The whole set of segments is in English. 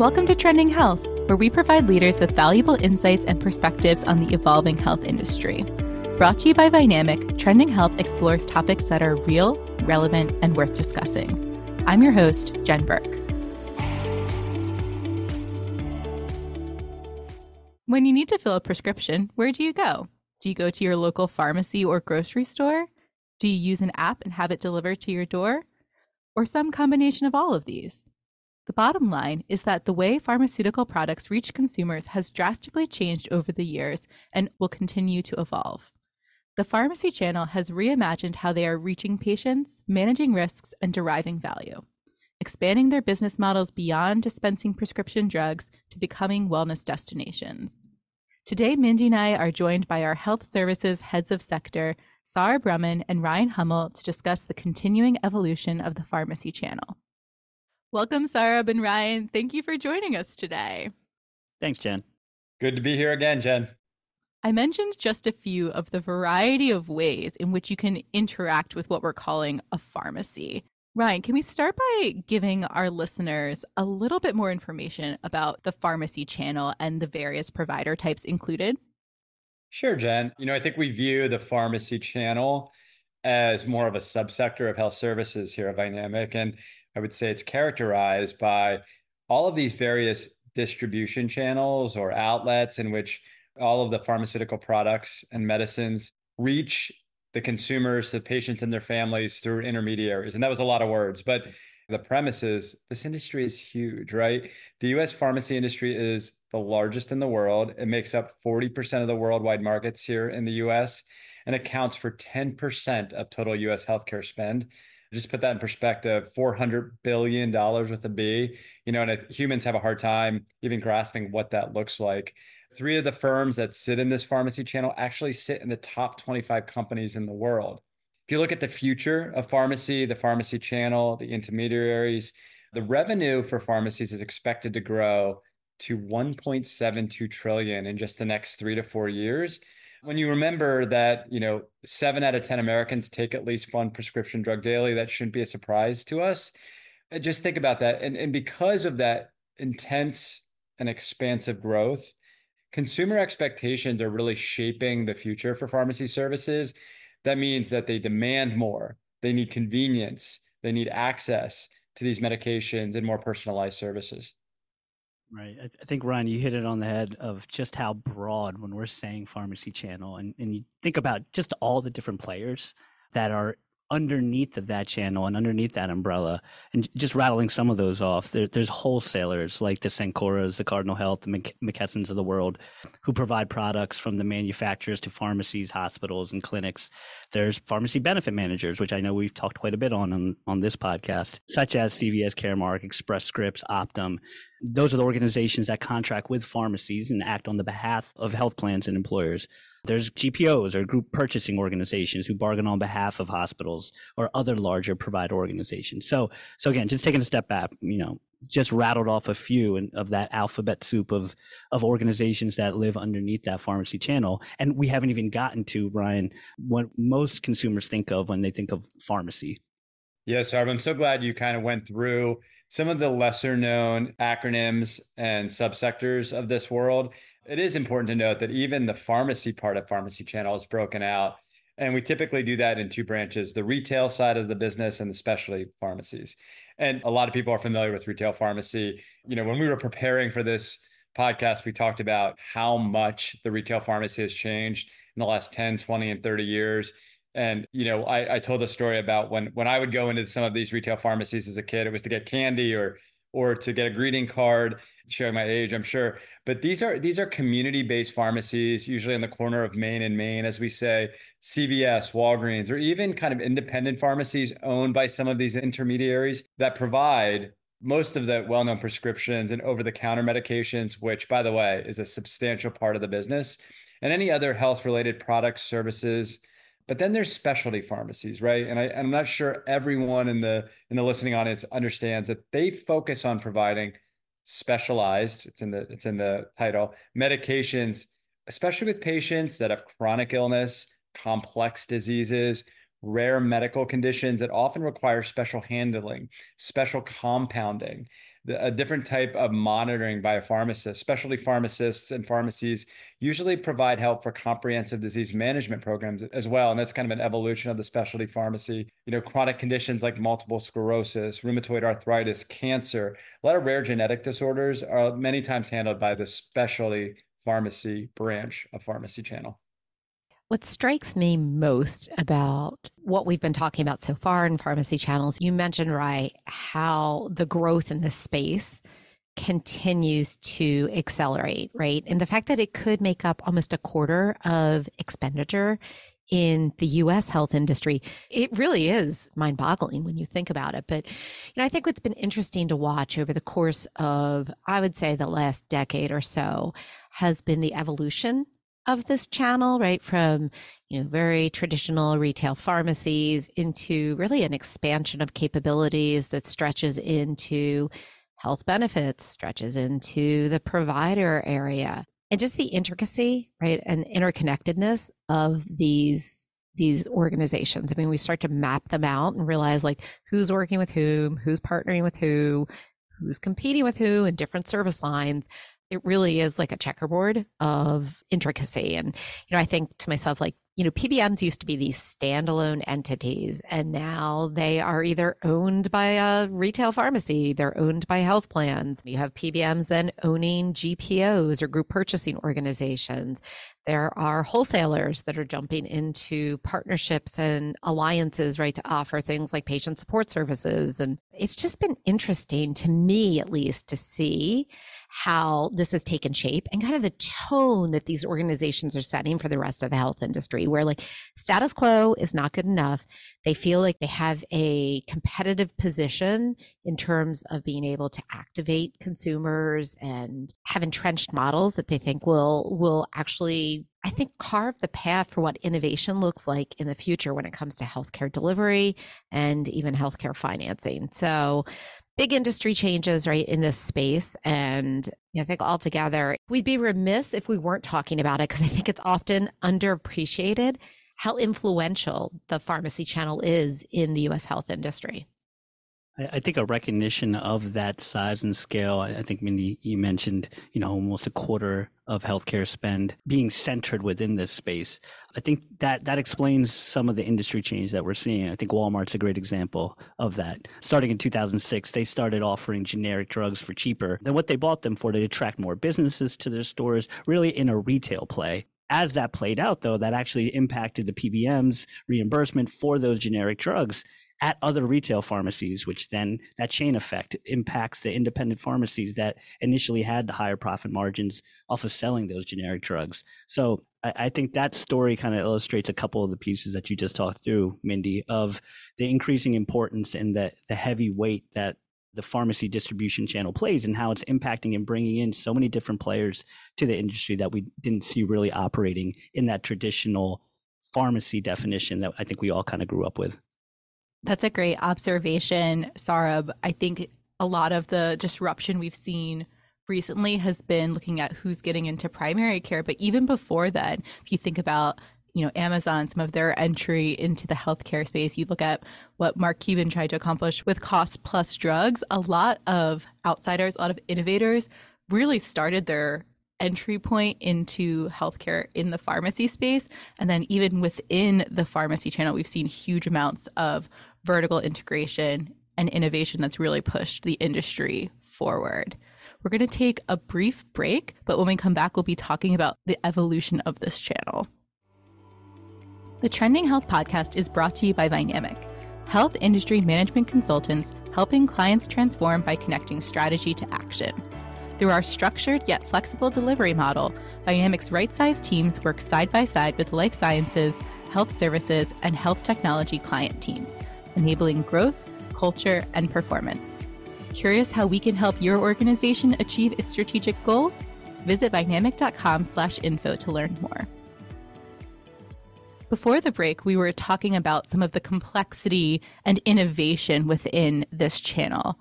Welcome to Trending Health, where we provide leaders with valuable insights and perspectives on the evolving health industry. Brought to you by Vynamic, Trending Health explores topics that are real, relevant, and worth discussing. I'm your host, Jen Burke. When you need to fill a prescription, where do you go? Do you go to your local pharmacy or grocery store? Do you use an app and have it delivered to your door? Or some combination of all of these? The bottom line is that the way pharmaceutical products reach consumers has drastically changed over the years and will continue to evolve. The pharmacy channel has reimagined how they are reaching patients, managing risks, and deriving value, expanding their business models beyond dispensing prescription drugs to becoming wellness destinations. Today, Mindy and I are joined by our health services heads of sector, Saurabh Raman and Ryan Hummel, to discuss the continuing evolution of the pharmacy channel. Welcome, Saurabh and Ryan. Thank you for joining us today. Thanks, Jen. Good to be here again, Jen. I mentioned just a few of the variety of ways in which you can interact with what we're calling a pharmacy. Ryan, can we start by giving our listeners a little bit more information about the pharmacy channel and the various provider types included? Sure, Jen. You know, I think we view the pharmacy channel as more of a subsector of health services here at Vynamic. And I would say it's characterized by all of these various distribution channels or outlets in which all of the pharmaceutical products and medicines reach the consumers, the patients, and their families through intermediaries. And that was a lot of words, but the premise is this industry is huge, right? The US pharmacy industry is the largest in the world. It makes up 40% of the worldwide markets here in the US and accounts for 10% of total US healthcare spend. Just put that in perspective, $400 billion with a B, you know, and humans have a hard time even grasping what that looks like. Three of the firms that sit in this pharmacy channel actually sit in the top 25 companies in the world. If you look at the future of pharmacy, the pharmacy channel, the intermediaries, the revenue for pharmacies is expected to grow to 1.72 trillion in just the next 3 to 4 years. When you remember that, you know, 7 out of 10 Americans take at least one prescription drug daily, that shouldn't be a surprise to us. Uh, just think about that. And, and because of that intense and expansive growth, consumer expectations are really shaping the future for pharmacy services. That means that they demand more, they need convenience, they need access to these medications and more personalized services. Right. I think, Ryan, you hit it on the head of just how broad when we're saying pharmacy channel. And, and you think about just all the different players that are underneath of that channel and underneath that umbrella and just rattling some of those off there, there's wholesalers like the Cencoras, the Cardinal Health, the McKessons of the world who provide products from the manufacturers to pharmacies, hospitals, and clinics. There's pharmacy benefit managers, which I know we've talked quite a bit on on, on this podcast, such as CVS Caremark, Express Scripts, Optum. Those are the organizations that contract with pharmacies and act on the behalf of health plans and employers. There's GPOs or group purchasing organizations who bargain on behalf of hospitals or other larger provider organizations. So, so again, just taking a step back, you know, just rattled off a few of that alphabet soup of of organizations that live underneath that pharmacy channel, and we haven't even gotten to Ryan what most consumers think of when they think of pharmacy. Yes, Arv, I'm so glad you kind of went through some of the lesser known acronyms and subsectors of this world it is important to note that even the pharmacy part of pharmacy channel is broken out. And we typically do that in two branches the retail side of the business and the specialty pharmacies. And a lot of people are familiar with retail pharmacy. You know, when we were preparing for this podcast, we talked about how much the retail pharmacy has changed in the last 10, 20, and 30 years. And you know, I, I told the story about when when I would go into some of these retail pharmacies as a kid, it was to get candy or or to get a greeting card showing my age i'm sure. But these are these are community based pharmacies usually in the corner of main and main as we say cvs walgreens or even kind of independent pharmacies owned by some of these intermediaries that provide most of the well-known prescriptions and over-the-counter medications which by the way is a substantial part of the business and any other health related products services but then there's specialty pharmacies, right? And I, I'm not sure everyone in the in the listening audience understands that they focus on providing specialized. It's in the it's in the title medications, especially with patients that have chronic illness, complex diseases, rare medical conditions that often require special handling, special compounding, a different type of monitoring by a pharmacist. Specialty pharmacists and pharmacies usually provide help for comprehensive disease management programs as well. And that's kind of an evolution of the specialty pharmacy. You know, chronic conditions like multiple sclerosis, rheumatoid arthritis, cancer, a lot of rare genetic disorders are many times handled by the specialty pharmacy branch of Pharmacy Channel. What strikes me most about what we've been talking about so far in pharmacy channels, you mentioned, right, how the growth in this space continues to accelerate, right? And the fact that it could make up almost a quarter of expenditure in the US health industry, it really is mind boggling when you think about it. But, you know, I think what's been interesting to watch over the course of, I would say, the last decade or so has been the evolution of this channel, right? From, you know, very traditional retail pharmacies into really an expansion of capabilities that stretches into health benefits, stretches into the provider area. And just the intricacy, right? And interconnectedness of these these organizations. I mean, we start to map them out and realize like who's working with whom, who's partnering with who, who's competing with who in different service lines it really is like a checkerboard of intricacy. And, you know, I think to myself, like, you know, PBMs used to be these standalone entities, and now they are either owned by a retail pharmacy, they're owned by health plans. You have PBMs then owning GPOs or group purchasing organizations. There are wholesalers that are jumping into partnerships and alliances, right, to offer things like patient support services. And it's just been interesting to me, at least, to see how this has taken shape and kind of the tone that these organizations are setting for the rest of the health industry, where like status quo is not good enough. They feel like they have a competitive position in terms of being able to activate consumers and have entrenched models that they think will will actually I think carve the path for what innovation looks like in the future when it comes to healthcare delivery and even healthcare financing. So big industry changes right in this space. And i think altogether we'd be remiss if we weren't talking about it because i think it's often underappreciated how influential the pharmacy channel is in the us health industry I think a recognition of that size and scale. I think Mindy, you mentioned, you know, almost a quarter of healthcare spend being centered within this space. I think that that explains some of the industry change that we're seeing. I think Walmart's a great example of that. Starting in 2006, they started offering generic drugs for cheaper than what they bought them for to attract more businesses to their stores, really in a retail play as that played out, though, that actually impacted the PBM's reimbursement for those generic drugs at other retail pharmacies, which then that chain effect impacts the independent pharmacies that initially had the higher profit margins off of selling those generic drugs. So I, I think that story kind of illustrates a couple of the pieces that you just talked through, Mindy, of the increasing importance and the, the heavy weight that the pharmacy distribution channel plays and how it's impacting and bringing in so many different players to the industry that we didn't see really operating in that traditional pharmacy definition that I think we all kind of grew up with. That's a great observation, Saurabh. I think a lot of the disruption we've seen recently has been looking at who's getting into primary care. But even before then, if you think about you know Amazon, some of their entry into the healthcare space, you look at what Mark Cuban tried to accomplish with cost plus drugs. A lot of outsiders, a lot of innovators really started their entry point into healthcare in the pharmacy space. And then even within the pharmacy channel, we've seen huge amounts of vertical integration and innovation that's really pushed the industry forward. We're going to take a brief break, but when we come back, we'll be talking about the evolution of this channel. The Trending Health podcast is brought to you by Vynamic, health industry management consultants helping clients transform by connecting strategy to action. Through our structured yet flexible delivery model, Vynamic's right sized teams work side by side with life sciences, health services, and health technology client teams enabling growth, culture, and performance. Curious how we can help your organization achieve its strategic goals? Visit vynamic.com/info to learn more. Before the break, we were talking about some of the complexity and innovation within this channel.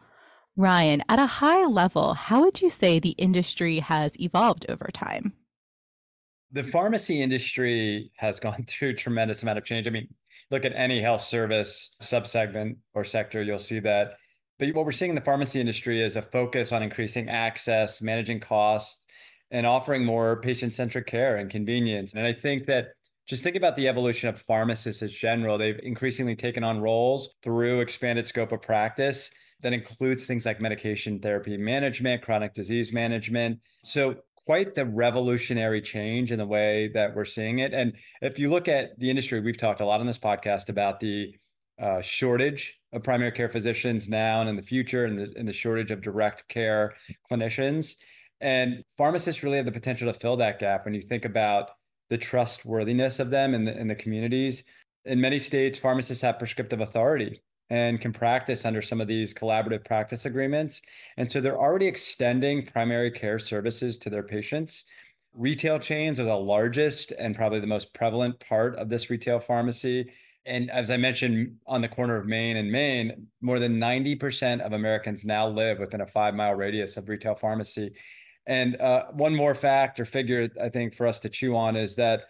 Ryan, at a high level, how would you say the industry has evolved over time? The pharmacy industry has gone through tremendous amount of change. I mean, look at any health service subsegment or sector, you'll see that. But what we're seeing in the pharmacy industry is a focus on increasing access, managing costs, and offering more patient centric care and convenience. And I think that just think about the evolution of pharmacists as general. They've increasingly taken on roles through expanded scope of practice that includes things like medication therapy management, chronic disease management. So quite the revolutionary change in the way that we're seeing it. And if you look at the industry, we've talked a lot on this podcast about the uh, shortage of primary care physicians now and in the future, and the, and the shortage of direct care clinicians. And pharmacists really have the potential to fill that gap when you think about the trustworthiness of them in the, in the communities. In many states, pharmacists have prescriptive authority and can practice under some of these collaborative practice agreements. And so they're already extending primary care services to their patients. Retail chains are the largest and probably the most prevalent part of this retail pharmacy. And as I mentioned, on the corner of Main and Main, more than 90% of Americans now live within a five mile radius of retail pharmacy. And uh, one more fact or figure I think for us to chew on is that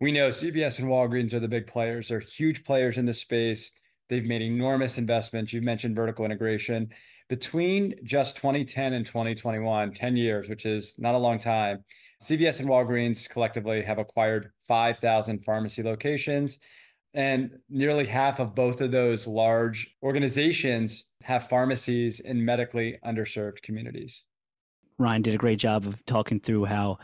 we know CVS and Walgreens are the big players. They're huge players in this space. They've made enormous investments. You've mentioned vertical integration. Between just 2010 and 2021, 10 years, which is not a long time, CVS and Walgreens collectively have acquired 5,000 pharmacy locations. And nearly half of both of those large organizations have pharmacies in medically underserved communities. Ryan did a great job of talking through how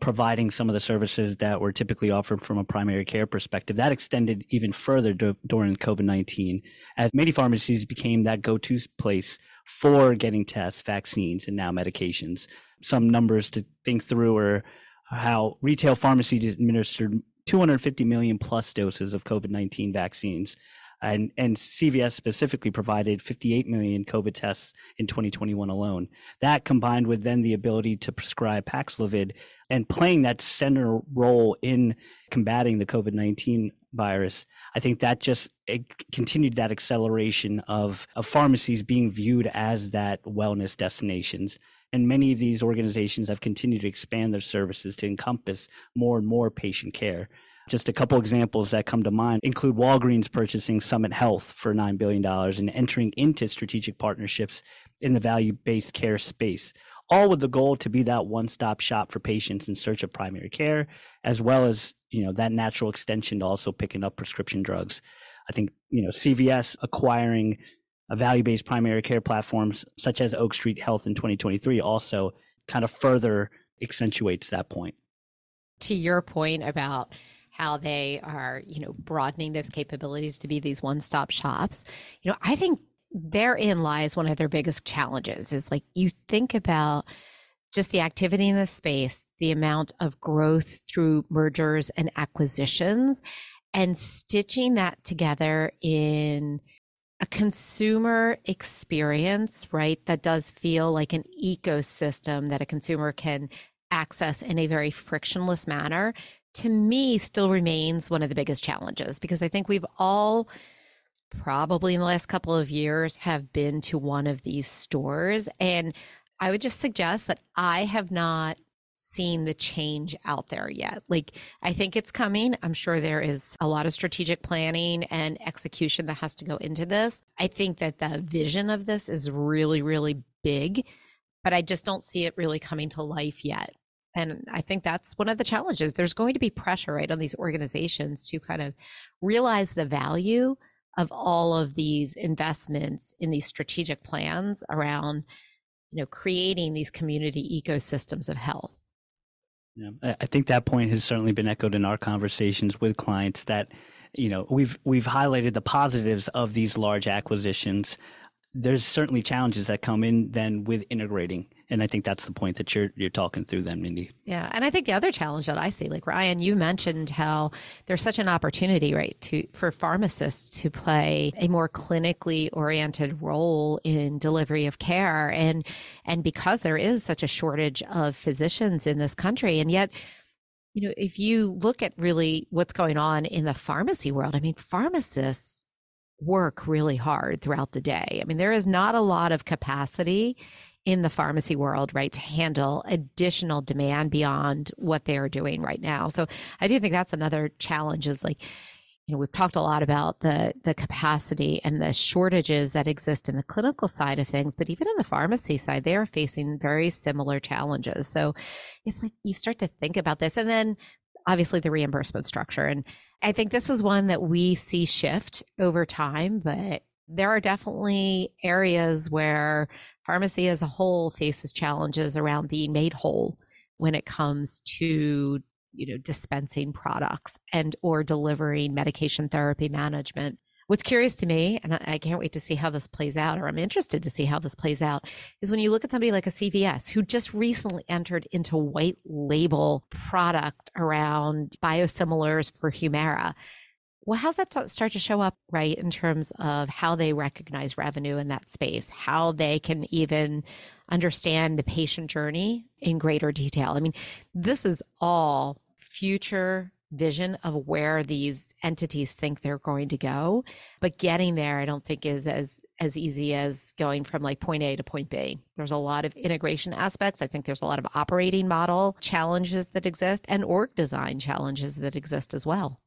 providing some of the services that were typically offered from a primary care perspective. That extended even further during COVID 19 as many pharmacies became that go to place for getting tests, vaccines, and now medications. Some numbers to think through are how retail pharmacies administered 250 million plus doses of COVID 19 vaccines and and CVS specifically provided 58 million COVID tests in 2021 alone. That combined with then the ability to prescribe Paxlovid and playing that center role in combating the COVID 19 virus, I think that just continued that acceleration of, of pharmacies being viewed as that wellness destinations. And many of these organizations have continued to expand their services to encompass more and more patient care. Just a couple examples that come to mind include Walgreens purchasing Summit Health for $9 billion and entering into strategic partnerships in the value based care space, all with the goal to be that one stop shop for patients in search of primary care, as well as you know that natural extension to also picking up prescription drugs. I think you know CVS acquiring value based primary care platforms such as Oak Street Health in 2023 also kind of further accentuates that point. To your point about how they are, you know, broadening those capabilities to be these one-stop shops. You know, I think therein lies one of their biggest challenges is like you think about just the activity in the space, the amount of growth through mergers and acquisitions, and stitching that together in a consumer experience, right? That does feel like an ecosystem that a consumer can access in a very frictionless manner to me still remains one of the biggest challenges because I think we've all probably in the last couple of years have been to one of these stores and I would just suggest that I have not seen the change out there yet. Like, I think it's coming. I'm sure there is a lot of strategic planning and execution that has to go into this. I think that the vision of this is really, really big, but I just don't see it really coming to life yet. And I think that's one of the challenges. There's going to be pressure, right, on these organizations to kind of realize the value of all of these investments in these strategic plans around, you know, creating these community ecosystems of health. Yeah, I think that point has certainly been echoed in our conversations with clients that, you know, we've we've highlighted the positives of these large acquisitions. There's certainly challenges that come in then with integrating. And I think that's the point that you're you're talking through them, Mindy. Yeah, and I think the other challenge that I see, like Ryan, you mentioned how there's such an opportunity, right, to for pharmacists to play a more clinically oriented role in delivery of care, and and because there is such a shortage of physicians in this country, and yet you know, if you look at really what's going on in the pharmacy world, I mean, pharmacists work really hard throughout the day. I mean, there is not a lot of capacity in the pharmacy world, right, to handle additional demand beyond what they are doing right now. So I do think that's another challenge is like, you know, we've talked a lot about the the capacity and the shortages that exist in the clinical side of things, but even in the pharmacy side, they are facing very similar challenges. So it's like you start to think about this, and then obviously the reimbursement structure. And I think this is one that we see shift over time, but there are definitely areas where pharmacy as a whole faces challenges around being made whole when it comes to you know dispensing products and or delivering medication therapy management what's curious to me and i can't wait to see how this plays out or i'm interested to see how this plays out is when you look at somebody like a cvs who just recently entered into white label product around biosimilars for humira well how's that start to show up right in terms of how they recognize revenue in that space how they can even understand the patient journey in greater detail. I mean, this is all future vision of where these entities think they're going to go but getting there i don't think is as as easy as going from like point a to point b. There's a lot of integration aspects. I think there's a lot of operating model challenges that exist and org design challenges that exist as well.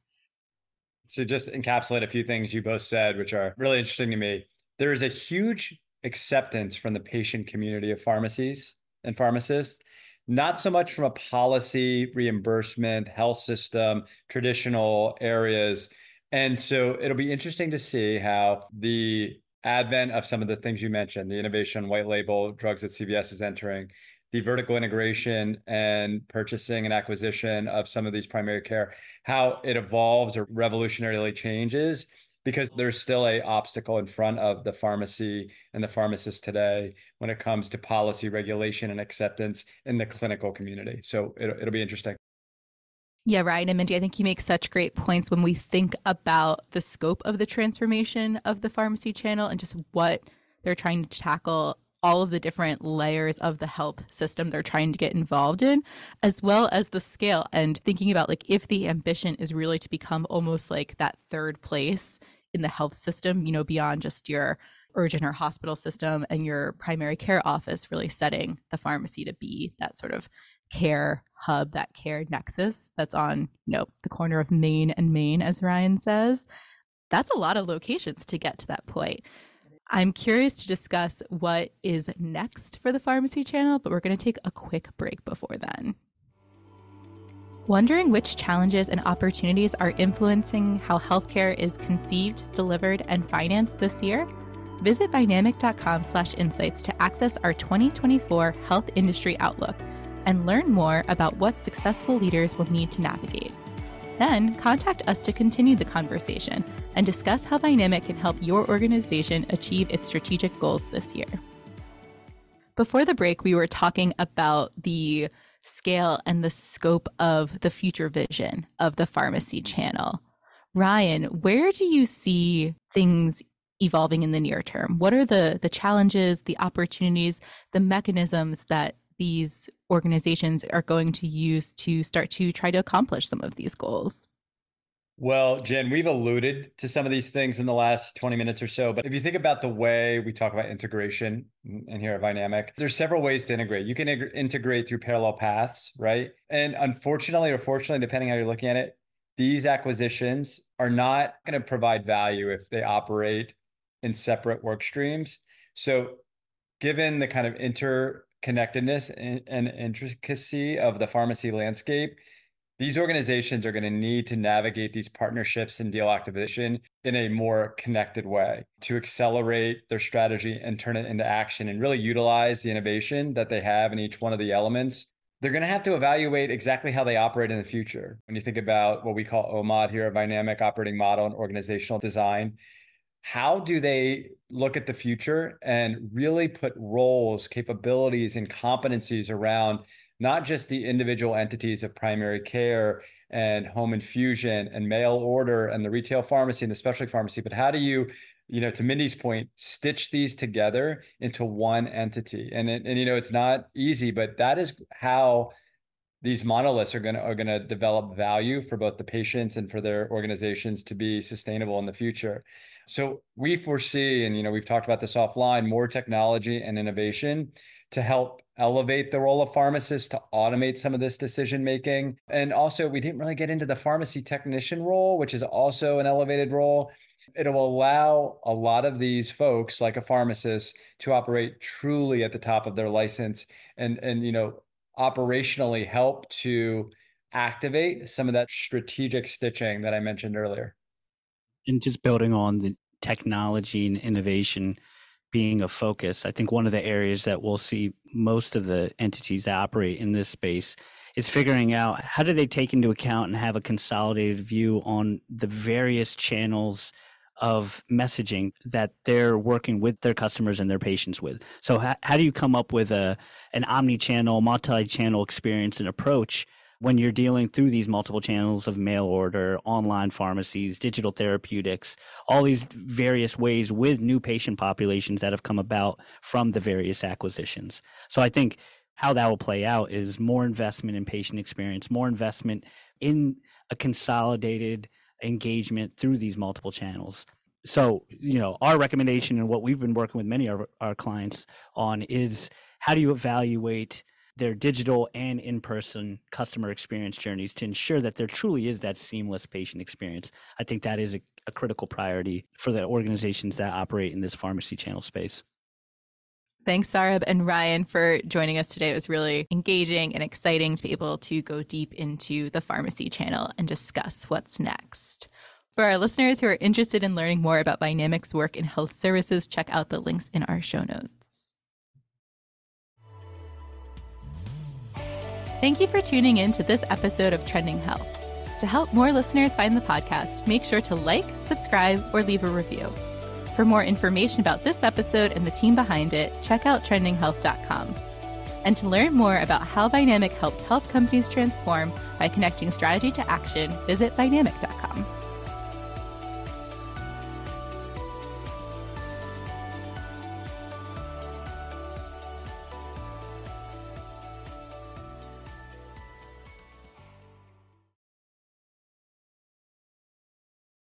So just encapsulate a few things you both said which are really interesting to me. There is a huge acceptance from the patient community of pharmacies and pharmacists, not so much from a policy, reimbursement, health system, traditional areas. And so it'll be interesting to see how the advent of some of the things you mentioned, the innovation, white label drugs that CVS is entering, the vertical integration and purchasing and acquisition of some of these primary care, how it evolves or revolutionarily changes because there's still a obstacle in front of the pharmacy and the pharmacist today when it comes to policy regulation and acceptance in the clinical community. So it'll, it'll be interesting. Yeah, Ryan and Mindy, I think you make such great points when we think about the scope of the transformation of the pharmacy channel and just what they're trying to tackle, all of the different layers of the health system they're trying to get involved in, as well as the scale. And thinking about like if the ambition is really to become almost like that third place in the health system, you know, beyond just your urgent or hospital system and your primary care office, really setting the pharmacy to be that sort of care hub, that care nexus that's on, you know, the corner of Main and Main, as Ryan says. That's a lot of locations to get to that point. I'm curious to discuss what is next for the pharmacy channel, but we're going to take a quick break before then. Wondering which challenges and opportunities are influencing how healthcare is conceived, delivered, and financed this year? Visit vynamic.com/insights to access our 2024 Health Industry Outlook and learn more about what successful leaders will need to navigate. Then contact us to continue the conversation and discuss how Vynamic can help your organization achieve its strategic goals this year. Before the break, we were talking about the scale and the scope of the future vision of the pharmacy channel. Ryan, where do you see things evolving in the near term? What are the the challenges, the opportunities, the mechanisms that these organizations are going to use to start to try to accomplish some of these goals? Well, Jen, we've alluded to some of these things in the last 20 minutes or so. But if you think about the way we talk about integration and here at Vynamic, there's several ways to integrate. You can integrate through parallel paths, right? And unfortunately or fortunately, depending how you're looking at it, these acquisitions are not going to provide value if they operate in separate work streams. So, given the kind of interconnectedness and, and intricacy of the pharmacy landscape, these organizations are going to need to navigate these partnerships and deal activation in a more connected way to accelerate their strategy and turn it into action and really utilize the innovation that they have in each one of the elements. They're going to have to evaluate exactly how they operate in the future. When you think about what we call OMOD here, a Vynamic operating model and organizational design, how do they look at the future and really put roles, capabilities, and competencies around not just the individual entities of primary care and home infusion and mail order and the retail pharmacy and the specialty pharmacy, but how do you, you know, to Mindy's point, stitch these together into one entity? And and you know, it's not easy, but that is how these monoliths are going to are going to develop value for both the patients and for their organizations to be sustainable in the future. So we foresee, and you know, we've talked about this offline, more technology and innovation to help elevate the role of pharmacists to automate some of this decision making. And also, we didn't really get into the pharmacy technician role, which is also an elevated role. It'll allow a lot of these folks, like a pharmacist, to operate truly at the top of their license and, and you know, operationally help to activate some of that strategic stitching that I mentioned earlier. And just building on the technology and innovation being a focus. I think one of the areas that we'll see most of the entities that operate in this space is figuring out how do they take into account and have a consolidated view on the various channels of messaging that they're working with their customers and their patients with. So how, how do you come up with a an omni-channel, multi-channel experience and approach when you're dealing through these multiple channels of mail order, online pharmacies, digital therapeutics, all these various ways with new patient populations that have come about from the various acquisitions. So I think how that will play out is more investment in patient experience, more investment in a consolidated engagement through these multiple channels. So, you know, our recommendation and what we've been working with many of our clients on is how do you evaluate their digital and in-person customer experience journeys to ensure that there truly is that seamless patient experience. I think that is a, a critical priority for the organizations that operate in this pharmacy channel space. Thanks, Saurabh and Ryan, for joining us today. It was really engaging and exciting to be able to go deep into the pharmacy channel and discuss what's next. For our listeners who are interested in learning more about Vynamic's work in health services, check out the links in our show notes. Thank you for tuning in to this episode of Trending Health. To help more listeners find the podcast, make sure to like, subscribe, or leave a review. For more information about this episode and the team behind it, check out trendinghealth.com. And to learn more about how Vynamic helps health companies transform by connecting strategy to action, visit vynamic.com.